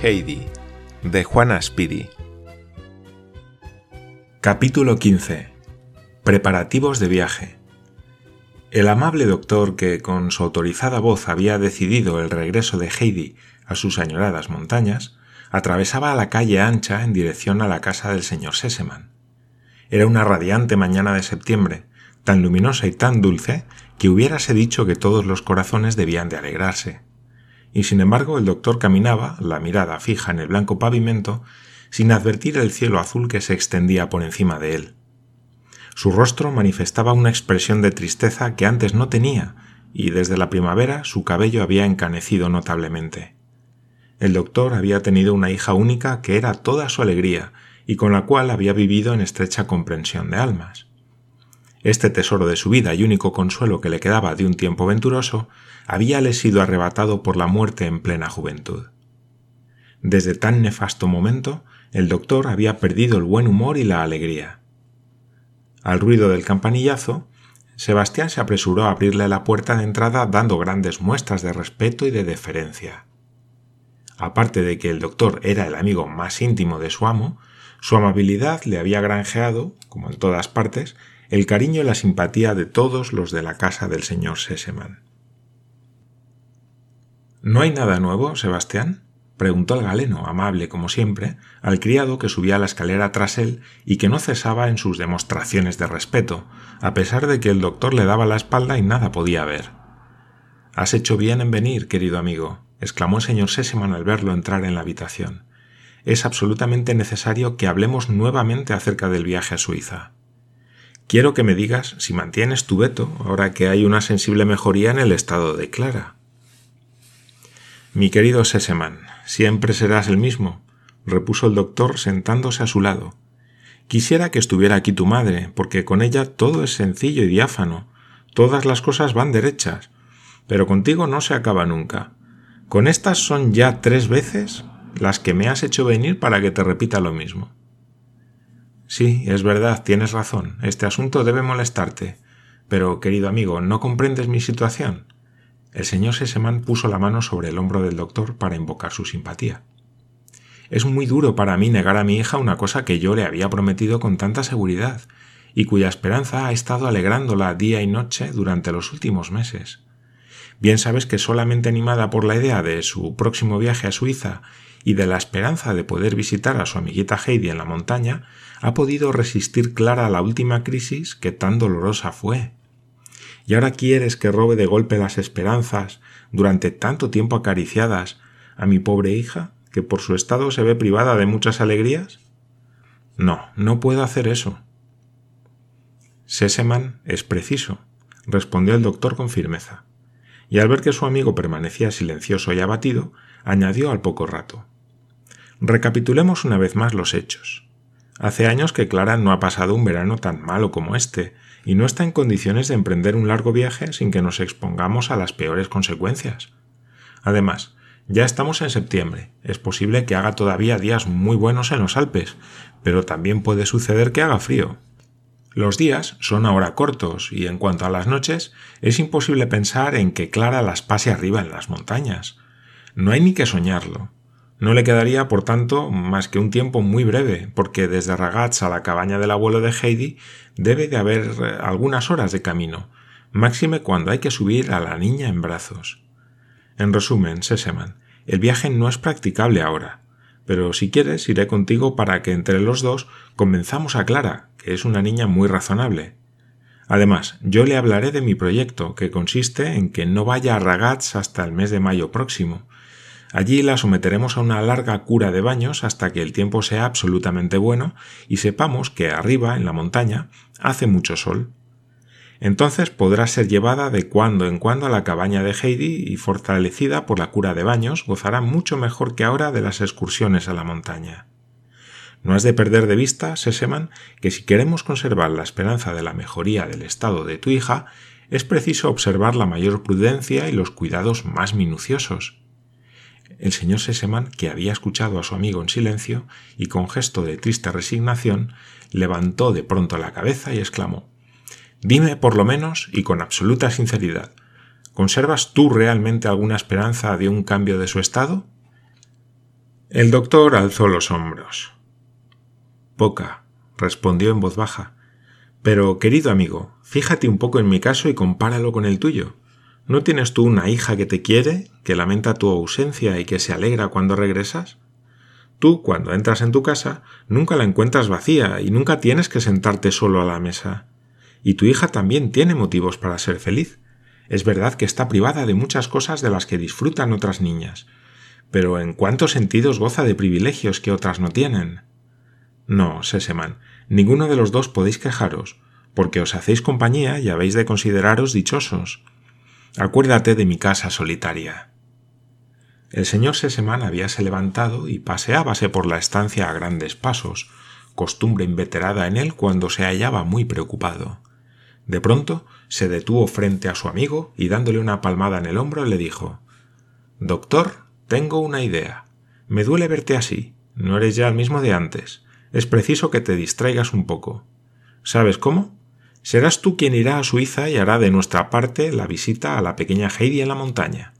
Heidi, de Juana Speedy. Capítulo 15. Preparativos de viaje. El amable doctor que con su autorizada voz había decidido el regreso de Heidi a sus añoradas montañas, atravesaba la calle ancha en dirección a la casa del señor Seseman. Era una radiante mañana de septiembre, tan luminosa y tan dulce que hubiérase dicho que todos los corazones debían de alegrarse y sin embargo el doctor caminaba, la mirada fija en el blanco pavimento, sin advertir el cielo azul que se extendía por encima de él. Su rostro manifestaba una expresión de tristeza que antes no tenía, y desde la primavera su cabello había encanecido notablemente. El doctor había tenido una hija única que era toda su alegría y con la cual había vivido en estrecha comprensión de almas. Este tesoro de su vida y único consuelo que le quedaba de un tiempo venturoso habíale sido arrebatado por la muerte en plena juventud. Desde tan nefasto momento, el doctor había perdido el buen humor y la alegría. Al ruido del campanillazo, Sebastián se apresuró a abrirle la puerta de entrada dando grandes muestras de respeto y de deferencia. Aparte de que el doctor era el amigo más íntimo de su amo, su amabilidad le había granjeado, como en todas partes, el cariño y la simpatía de todos los de la casa del señor Seseman. ¿No hay nada nuevo, Sebastián? Preguntó el galeno, amable como siempre, al criado que subía la escalera tras él y que no cesaba en sus demostraciones de respeto, a pesar de que el doctor le daba la espalda y nada podía ver. Has hecho bien en venir, querido amigo, exclamó el señor Seseman al verlo entrar en la habitación. Es absolutamente necesario que hablemos nuevamente acerca del viaje a Suiza. Quiero que me digas si mantienes tu veto ahora que hay una sensible mejoría en el estado de Clara. Mi querido Seseman, siempre serás el mismo, repuso el doctor sentándose a su lado. Quisiera que estuviera aquí tu madre, porque con ella todo es sencillo y diáfano, todas las cosas van derechas, pero contigo no se acaba nunca. Con estas son ya tres veces las que me has hecho venir para que te repita lo mismo. Sí, es verdad, tienes razón. Este asunto debe molestarte. Pero, querido amigo, ¿no comprendes mi situación? El señor Seseman puso la mano sobre el hombro del doctor para invocar su simpatía. Es muy duro para mí negar a mi hija una cosa que yo le había prometido con tanta seguridad, y cuya esperanza ha estado alegrándola día y noche durante los últimos meses. Bien sabes que solamente animada por la idea de su próximo viaje a Suiza y de la esperanza de poder visitar a su amiguita Heidi en la montaña, ha podido resistir Clara la última crisis que tan dolorosa fue. ¿Y ahora quieres que robe de golpe las esperanzas, durante tanto tiempo acariciadas, a mi pobre hija, que por su estado se ve privada de muchas alegrías? No, no puedo hacer eso. Seseman es preciso, respondió el doctor con firmeza, y al ver que su amigo permanecía silencioso y abatido, añadió al poco rato. Recapitulemos una vez más los hechos. Hace años que Clara no ha pasado un verano tan malo como este, y no está en condiciones de emprender un largo viaje sin que nos expongamos a las peores consecuencias. Además, ya estamos en septiembre, es posible que haga todavía días muy buenos en los Alpes, pero también puede suceder que haga frío. Los días son ahora cortos y en cuanto a las noches, es imposible pensar en que Clara las pase arriba en las montañas. No hay ni que soñarlo. No le quedaría, por tanto, más que un tiempo muy breve, porque desde Ragaz a la cabaña del abuelo de Heidi debe de haber eh, algunas horas de camino, máxime cuando hay que subir a la niña en brazos. En resumen, Seseman, el viaje no es practicable ahora, pero si quieres iré contigo para que entre los dos convenzamos a Clara, que es una niña muy razonable. Además, yo le hablaré de mi proyecto, que consiste en que no vaya a Ragaz hasta el mes de mayo próximo, Allí la someteremos a una larga cura de baños hasta que el tiempo sea absolutamente bueno y sepamos que arriba, en la montaña, hace mucho sol. Entonces podrá ser llevada de cuando en cuando a la cabaña de Heidi y fortalecida por la cura de baños gozará mucho mejor que ahora de las excursiones a la montaña. No has de perder de vista, Seseman, que si queremos conservar la esperanza de la mejoría del estado de tu hija, es preciso observar la mayor prudencia y los cuidados más minuciosos. El señor Seseman, que había escuchado a su amigo en silencio y con gesto de triste resignación, levantó de pronto la cabeza y exclamó Dime por lo menos, y con absoluta sinceridad, ¿conservas tú realmente alguna esperanza de un cambio de su estado? El doctor alzó los hombros. Poca, respondió en voz baja. Pero, querido amigo, fíjate un poco en mi caso y compáralo con el tuyo. ¿No tienes tú una hija que te quiere, que lamenta tu ausencia y que se alegra cuando regresas? Tú, cuando entras en tu casa, nunca la encuentras vacía y nunca tienes que sentarte solo a la mesa. Y tu hija también tiene motivos para ser feliz. Es verdad que está privada de muchas cosas de las que disfrutan otras niñas, pero ¿en cuántos sentidos goza de privilegios que otras no tienen? No, Seseman, ninguno de los dos podéis quejaros, porque os hacéis compañía y habéis de consideraros dichosos. Acuérdate de mi casa solitaria. El señor Seseman habíase levantado y paseábase por la estancia a grandes pasos, costumbre inveterada en él cuando se hallaba muy preocupado. De pronto se detuvo frente a su amigo y dándole una palmada en el hombro le dijo Doctor, tengo una idea. Me duele verte así. No eres ya el mismo de antes. Es preciso que te distraigas un poco. ¿Sabes cómo? Serás tú quien irá a Suiza y hará de nuestra parte la visita a la pequeña Heidi en la montaña.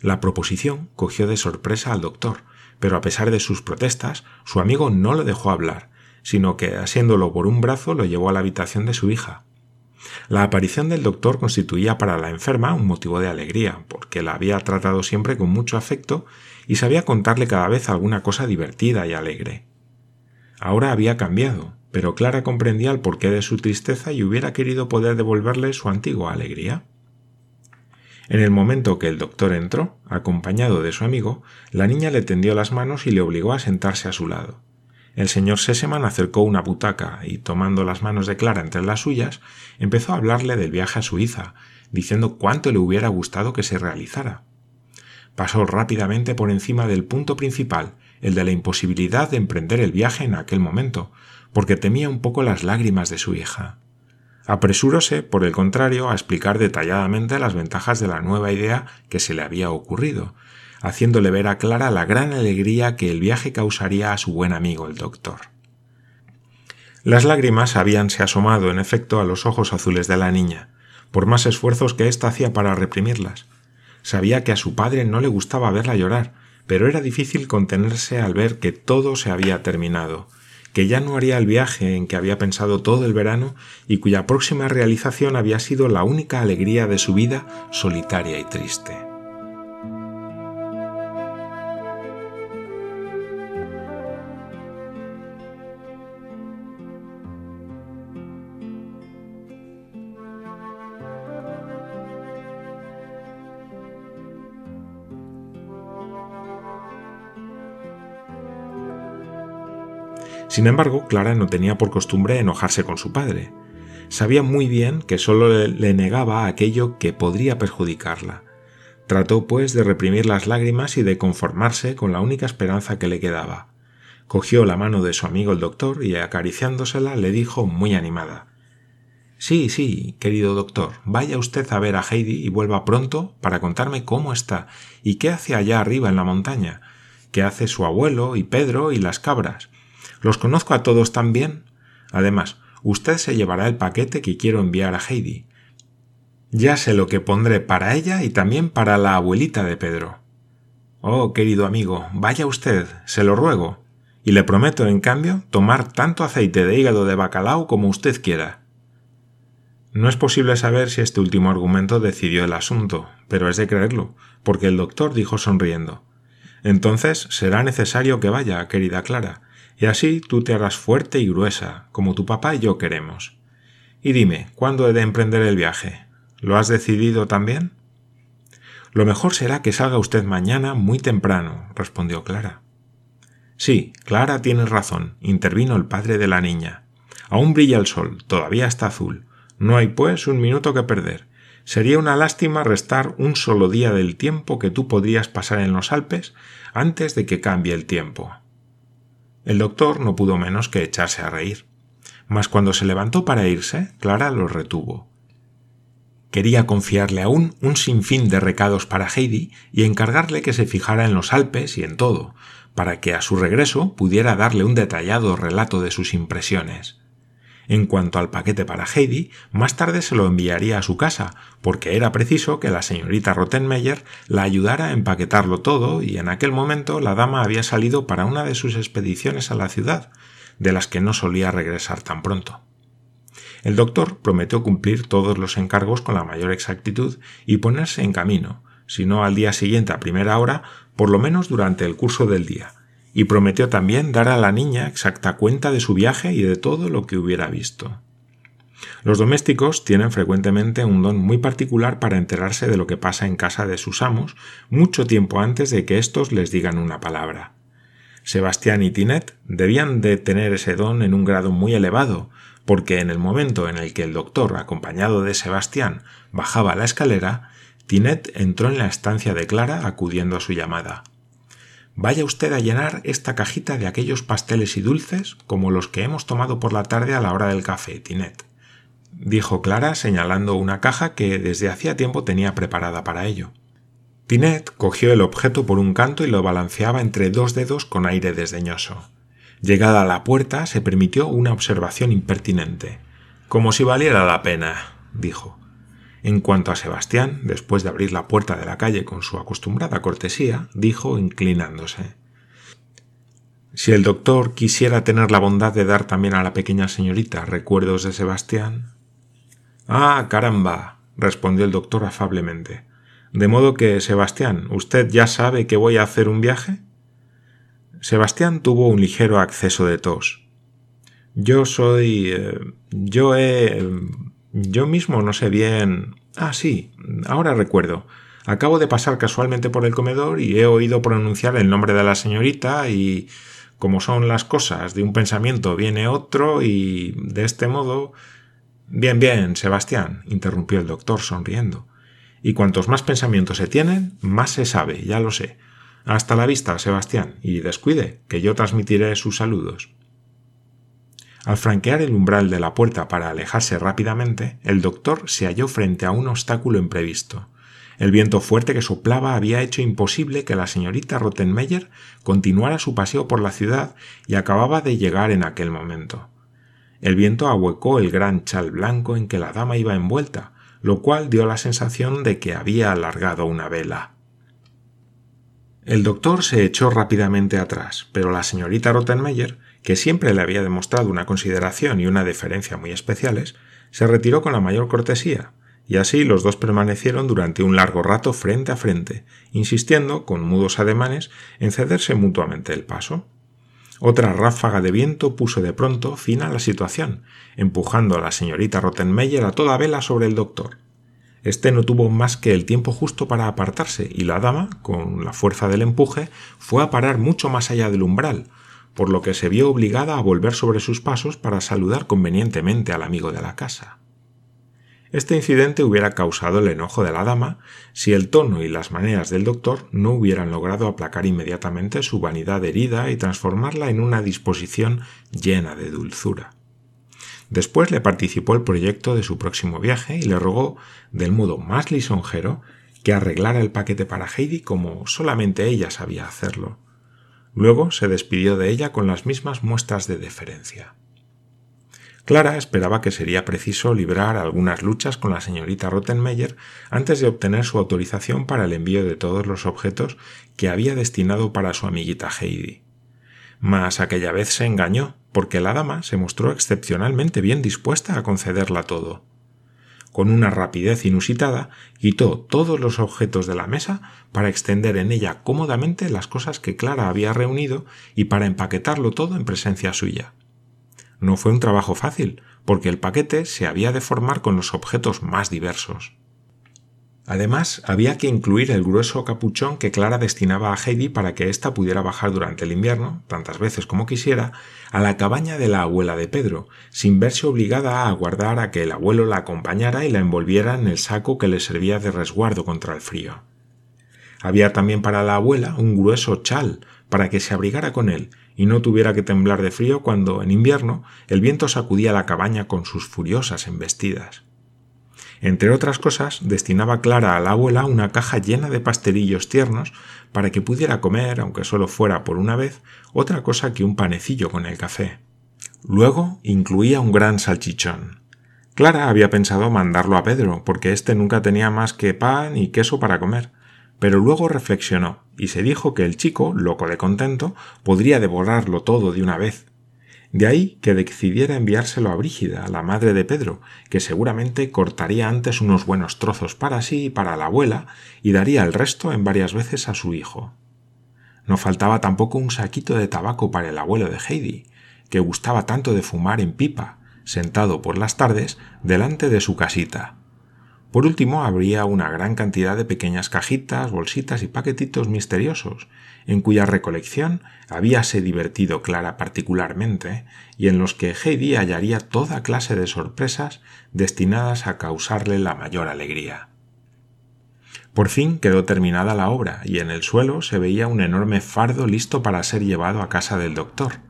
La proposición cogió de sorpresa al doctor, pero a pesar de sus protestas, su amigo no lo dejó hablar, sino que, asiéndolo por un brazo, lo llevó a la habitación de su hija. La aparición del doctor constituía para la enferma un motivo de alegría, porque la había tratado siempre con mucho afecto y sabía contarle cada vez alguna cosa divertida y alegre. Ahora había cambiado, pero Clara comprendía el porqué de su tristeza y hubiera querido poder devolverle su antigua alegría. En el momento que el doctor entró, acompañado de su amigo, la niña le tendió las manos y le obligó a sentarse a su lado. El señor Seseman acercó una butaca y, tomando las manos de Clara entre las suyas, empezó a hablarle del viaje a Suiza, diciendo cuánto le hubiera gustado que se realizara. Pasó rápidamente por encima del punto principal, el de la imposibilidad de emprender el viaje en aquel momento, porque temía un poco las lágrimas de su hija. Apresuróse, por el contrario, a explicar detalladamente las ventajas de la nueva idea que se le había ocurrido, haciéndole ver a Clara la gran alegría que el viaje causaría a su buen amigo el doctor. Las lágrimas habíanse asomado, en efecto, a los ojos azules de la niña, por más esfuerzos que ésta hacía para reprimirlas. Sabía que a su padre no le gustaba verla llorar, pero era difícil contenerse al ver que todo se había terminado, que ya no haría el viaje en que había pensado todo el verano y cuya próxima realización había sido la única alegría de su vida solitaria y triste. Sin embargo, Clara no tenía por costumbre enojarse con su padre. Sabía muy bien que solo le negaba aquello que podría perjudicarla. Trató, pues, de reprimir las lágrimas y de conformarse con la única esperanza que le quedaba. Cogió la mano de su amigo el doctor y acariciándosela le dijo muy animada Sí, sí, querido doctor, vaya usted a ver a Heidi y vuelva pronto para contarme cómo está y qué hace allá arriba en la montaña, qué hace su abuelo y Pedro y las cabras. Los conozco a todos tan bien. Además, usted se llevará el paquete que quiero enviar a Heidi. Ya sé lo que pondré para ella y también para la abuelita de Pedro. Oh, querido amigo, vaya usted, se lo ruego, y le prometo, en cambio, tomar tanto aceite de hígado de bacalao como usted quiera. No es posible saber si este último argumento decidió el asunto, pero es de creerlo, porque el doctor dijo sonriendo Entonces será necesario que vaya, querida Clara, y así tú te harás fuerte y gruesa, como tu papá y yo queremos. Y dime, ¿cuándo he de emprender el viaje? ¿Lo has decidido también? Lo mejor será que salga usted mañana muy temprano, respondió Clara. Sí, Clara tiene razón, intervino el padre de la niña. Aún brilla el sol, todavía está azul. No hay, pues, un minuto que perder. Sería una lástima restar un solo día del tiempo que tú podrías pasar en los Alpes antes de que cambie el tiempo. El doctor no pudo menos que echarse a reír. Mas cuando se levantó para irse, Clara lo retuvo. Quería confiarle aún un sinfín de recados para Heidi y encargarle que se fijara en los Alpes y en todo, para que a su regreso pudiera darle un detallado relato de sus impresiones. En cuanto al paquete para Heidi, más tarde se lo enviaría a su casa, porque era preciso que la señorita Rottenmeier la ayudara a empaquetarlo todo y en aquel momento la dama había salido para una de sus expediciones a la ciudad, de las que no solía regresar tan pronto. El doctor prometió cumplir todos los encargos con la mayor exactitud y ponerse en camino, si no al día siguiente a primera hora, por lo menos durante el curso del día, y prometió también dar a la niña exacta cuenta de su viaje y de todo lo que hubiera visto. Los domésticos tienen frecuentemente un don muy particular para enterarse de lo que pasa en casa de sus amos mucho tiempo antes de que éstos les digan una palabra. Sebastián y Tinet debían de tener ese don en un grado muy elevado, porque en el momento en el que el doctor, acompañado de Sebastián, bajaba la escalera, Tinet entró en la estancia de Clara acudiendo a su llamada. Vaya usted a llenar esta cajita de aquellos pasteles y dulces como los que hemos tomado por la tarde a la hora del café, Tinet, dijo Clara señalando una caja que desde hacía tiempo tenía preparada para ello. Tinet cogió el objeto por un canto y lo balanceaba entre dos dedos con aire desdeñoso. Llegada a la puerta, se permitió una observación impertinente. Como si valiera la pena, dijo. En cuanto a Sebastián, después de abrir la puerta de la calle con su acostumbrada cortesía, dijo inclinándose Si el doctor quisiera tener la bondad de dar también a la pequeña señorita recuerdos de Sebastián. Ah, caramba. respondió el doctor afablemente. De modo que, Sebastián, ¿usted ya sabe que voy a hacer un viaje? Sebastián tuvo un ligero acceso de tos. Yo soy. Eh, yo he. Yo mismo no sé bien. Ah, sí, ahora recuerdo. Acabo de pasar casualmente por el comedor y he oído pronunciar el nombre de la señorita y como son las cosas, de un pensamiento viene otro y de este modo. Bien, bien, Sebastián, interrumpió el doctor sonriendo. Y cuantos más pensamientos se tienen, más se sabe, ya lo sé. Hasta la vista, Sebastián, y descuide, que yo transmitiré sus saludos. Al franquear el umbral de la puerta para alejarse rápidamente, el doctor se halló frente a un obstáculo imprevisto. El viento fuerte que soplaba había hecho imposible que la señorita Rottenmeier continuara su paseo por la ciudad y acababa de llegar en aquel momento. El viento ahuecó el gran chal blanco en que la dama iba envuelta, lo cual dio la sensación de que había alargado una vela. El doctor se echó rápidamente atrás, pero la señorita Rottenmeier que siempre le había demostrado una consideración y una deferencia muy especiales, se retiró con la mayor cortesía, y así los dos permanecieron durante un largo rato frente a frente, insistiendo, con mudos ademanes, en cederse mutuamente el paso. Otra ráfaga de viento puso de pronto fin a la situación, empujando a la señorita Rottenmeier a toda vela sobre el doctor. Este no tuvo más que el tiempo justo para apartarse, y la dama, con la fuerza del empuje, fue a parar mucho más allá del umbral, por lo que se vio obligada a volver sobre sus pasos para saludar convenientemente al amigo de la casa. Este incidente hubiera causado el enojo de la dama si el tono y las maneras del doctor no hubieran logrado aplacar inmediatamente su vanidad herida y transformarla en una disposición llena de dulzura. Después le participó el proyecto de su próximo viaje y le rogó, del modo más lisonjero, que arreglara el paquete para Heidi como solamente ella sabía hacerlo Luego se despidió de ella con las mismas muestras de deferencia. Clara esperaba que sería preciso librar algunas luchas con la señorita Rottenmeier antes de obtener su autorización para el envío de todos los objetos que había destinado para su amiguita Heidi. Mas aquella vez se engañó, porque la dama se mostró excepcionalmente bien dispuesta a concederla todo con una rapidez inusitada, quitó todos los objetos de la mesa para extender en ella cómodamente las cosas que Clara había reunido y para empaquetarlo todo en presencia suya. No fue un trabajo fácil, porque el paquete se había de formar con los objetos más diversos. Además, había que incluir el grueso capuchón que Clara destinaba a Heidi para que ésta pudiera bajar durante el invierno, tantas veces como quisiera, a la cabaña de la abuela de Pedro, sin verse obligada a aguardar a que el abuelo la acompañara y la envolviera en el saco que le servía de resguardo contra el frío. Había también para la abuela un grueso chal para que se abrigara con él y no tuviera que temblar de frío cuando, en invierno, el viento sacudía la cabaña con sus furiosas embestidas. Entre otras cosas, destinaba Clara a la abuela una caja llena de pastelillos tiernos para que pudiera comer, aunque solo fuera por una vez, otra cosa que un panecillo con el café. Luego incluía un gran salchichón. Clara había pensado mandarlo a Pedro, porque éste nunca tenía más que pan y queso para comer, pero luego reflexionó y se dijo que el chico, loco de contento, podría devorarlo todo de una vez, de ahí que decidiera enviárselo a Brígida, la madre de Pedro, que seguramente cortaría antes unos buenos trozos para sí y para la abuela, y daría el resto en varias veces a su hijo. No faltaba tampoco un saquito de tabaco para el abuelo de Heidi, que gustaba tanto de fumar en pipa, sentado por las tardes delante de su casita, por último, habría una gran cantidad de pequeñas cajitas, bolsitas y paquetitos misteriosos, en cuya recolección habíase divertido Clara particularmente, y en los que Heidi hallaría toda clase de sorpresas destinadas a causarle la mayor alegría. Por fin quedó terminada la obra, y en el suelo se veía un enorme fardo listo para ser llevado a casa del doctor.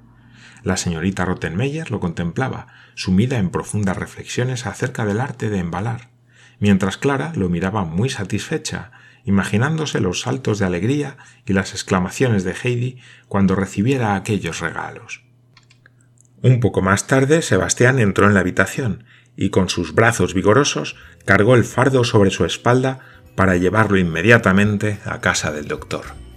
La señorita Rottenmeier lo contemplaba, sumida en profundas reflexiones acerca del arte de embalar mientras Clara lo miraba muy satisfecha, imaginándose los saltos de alegría y las exclamaciones de Heidi cuando recibiera aquellos regalos. Un poco más tarde Sebastián entró en la habitación y con sus brazos vigorosos cargó el fardo sobre su espalda para llevarlo inmediatamente a casa del doctor.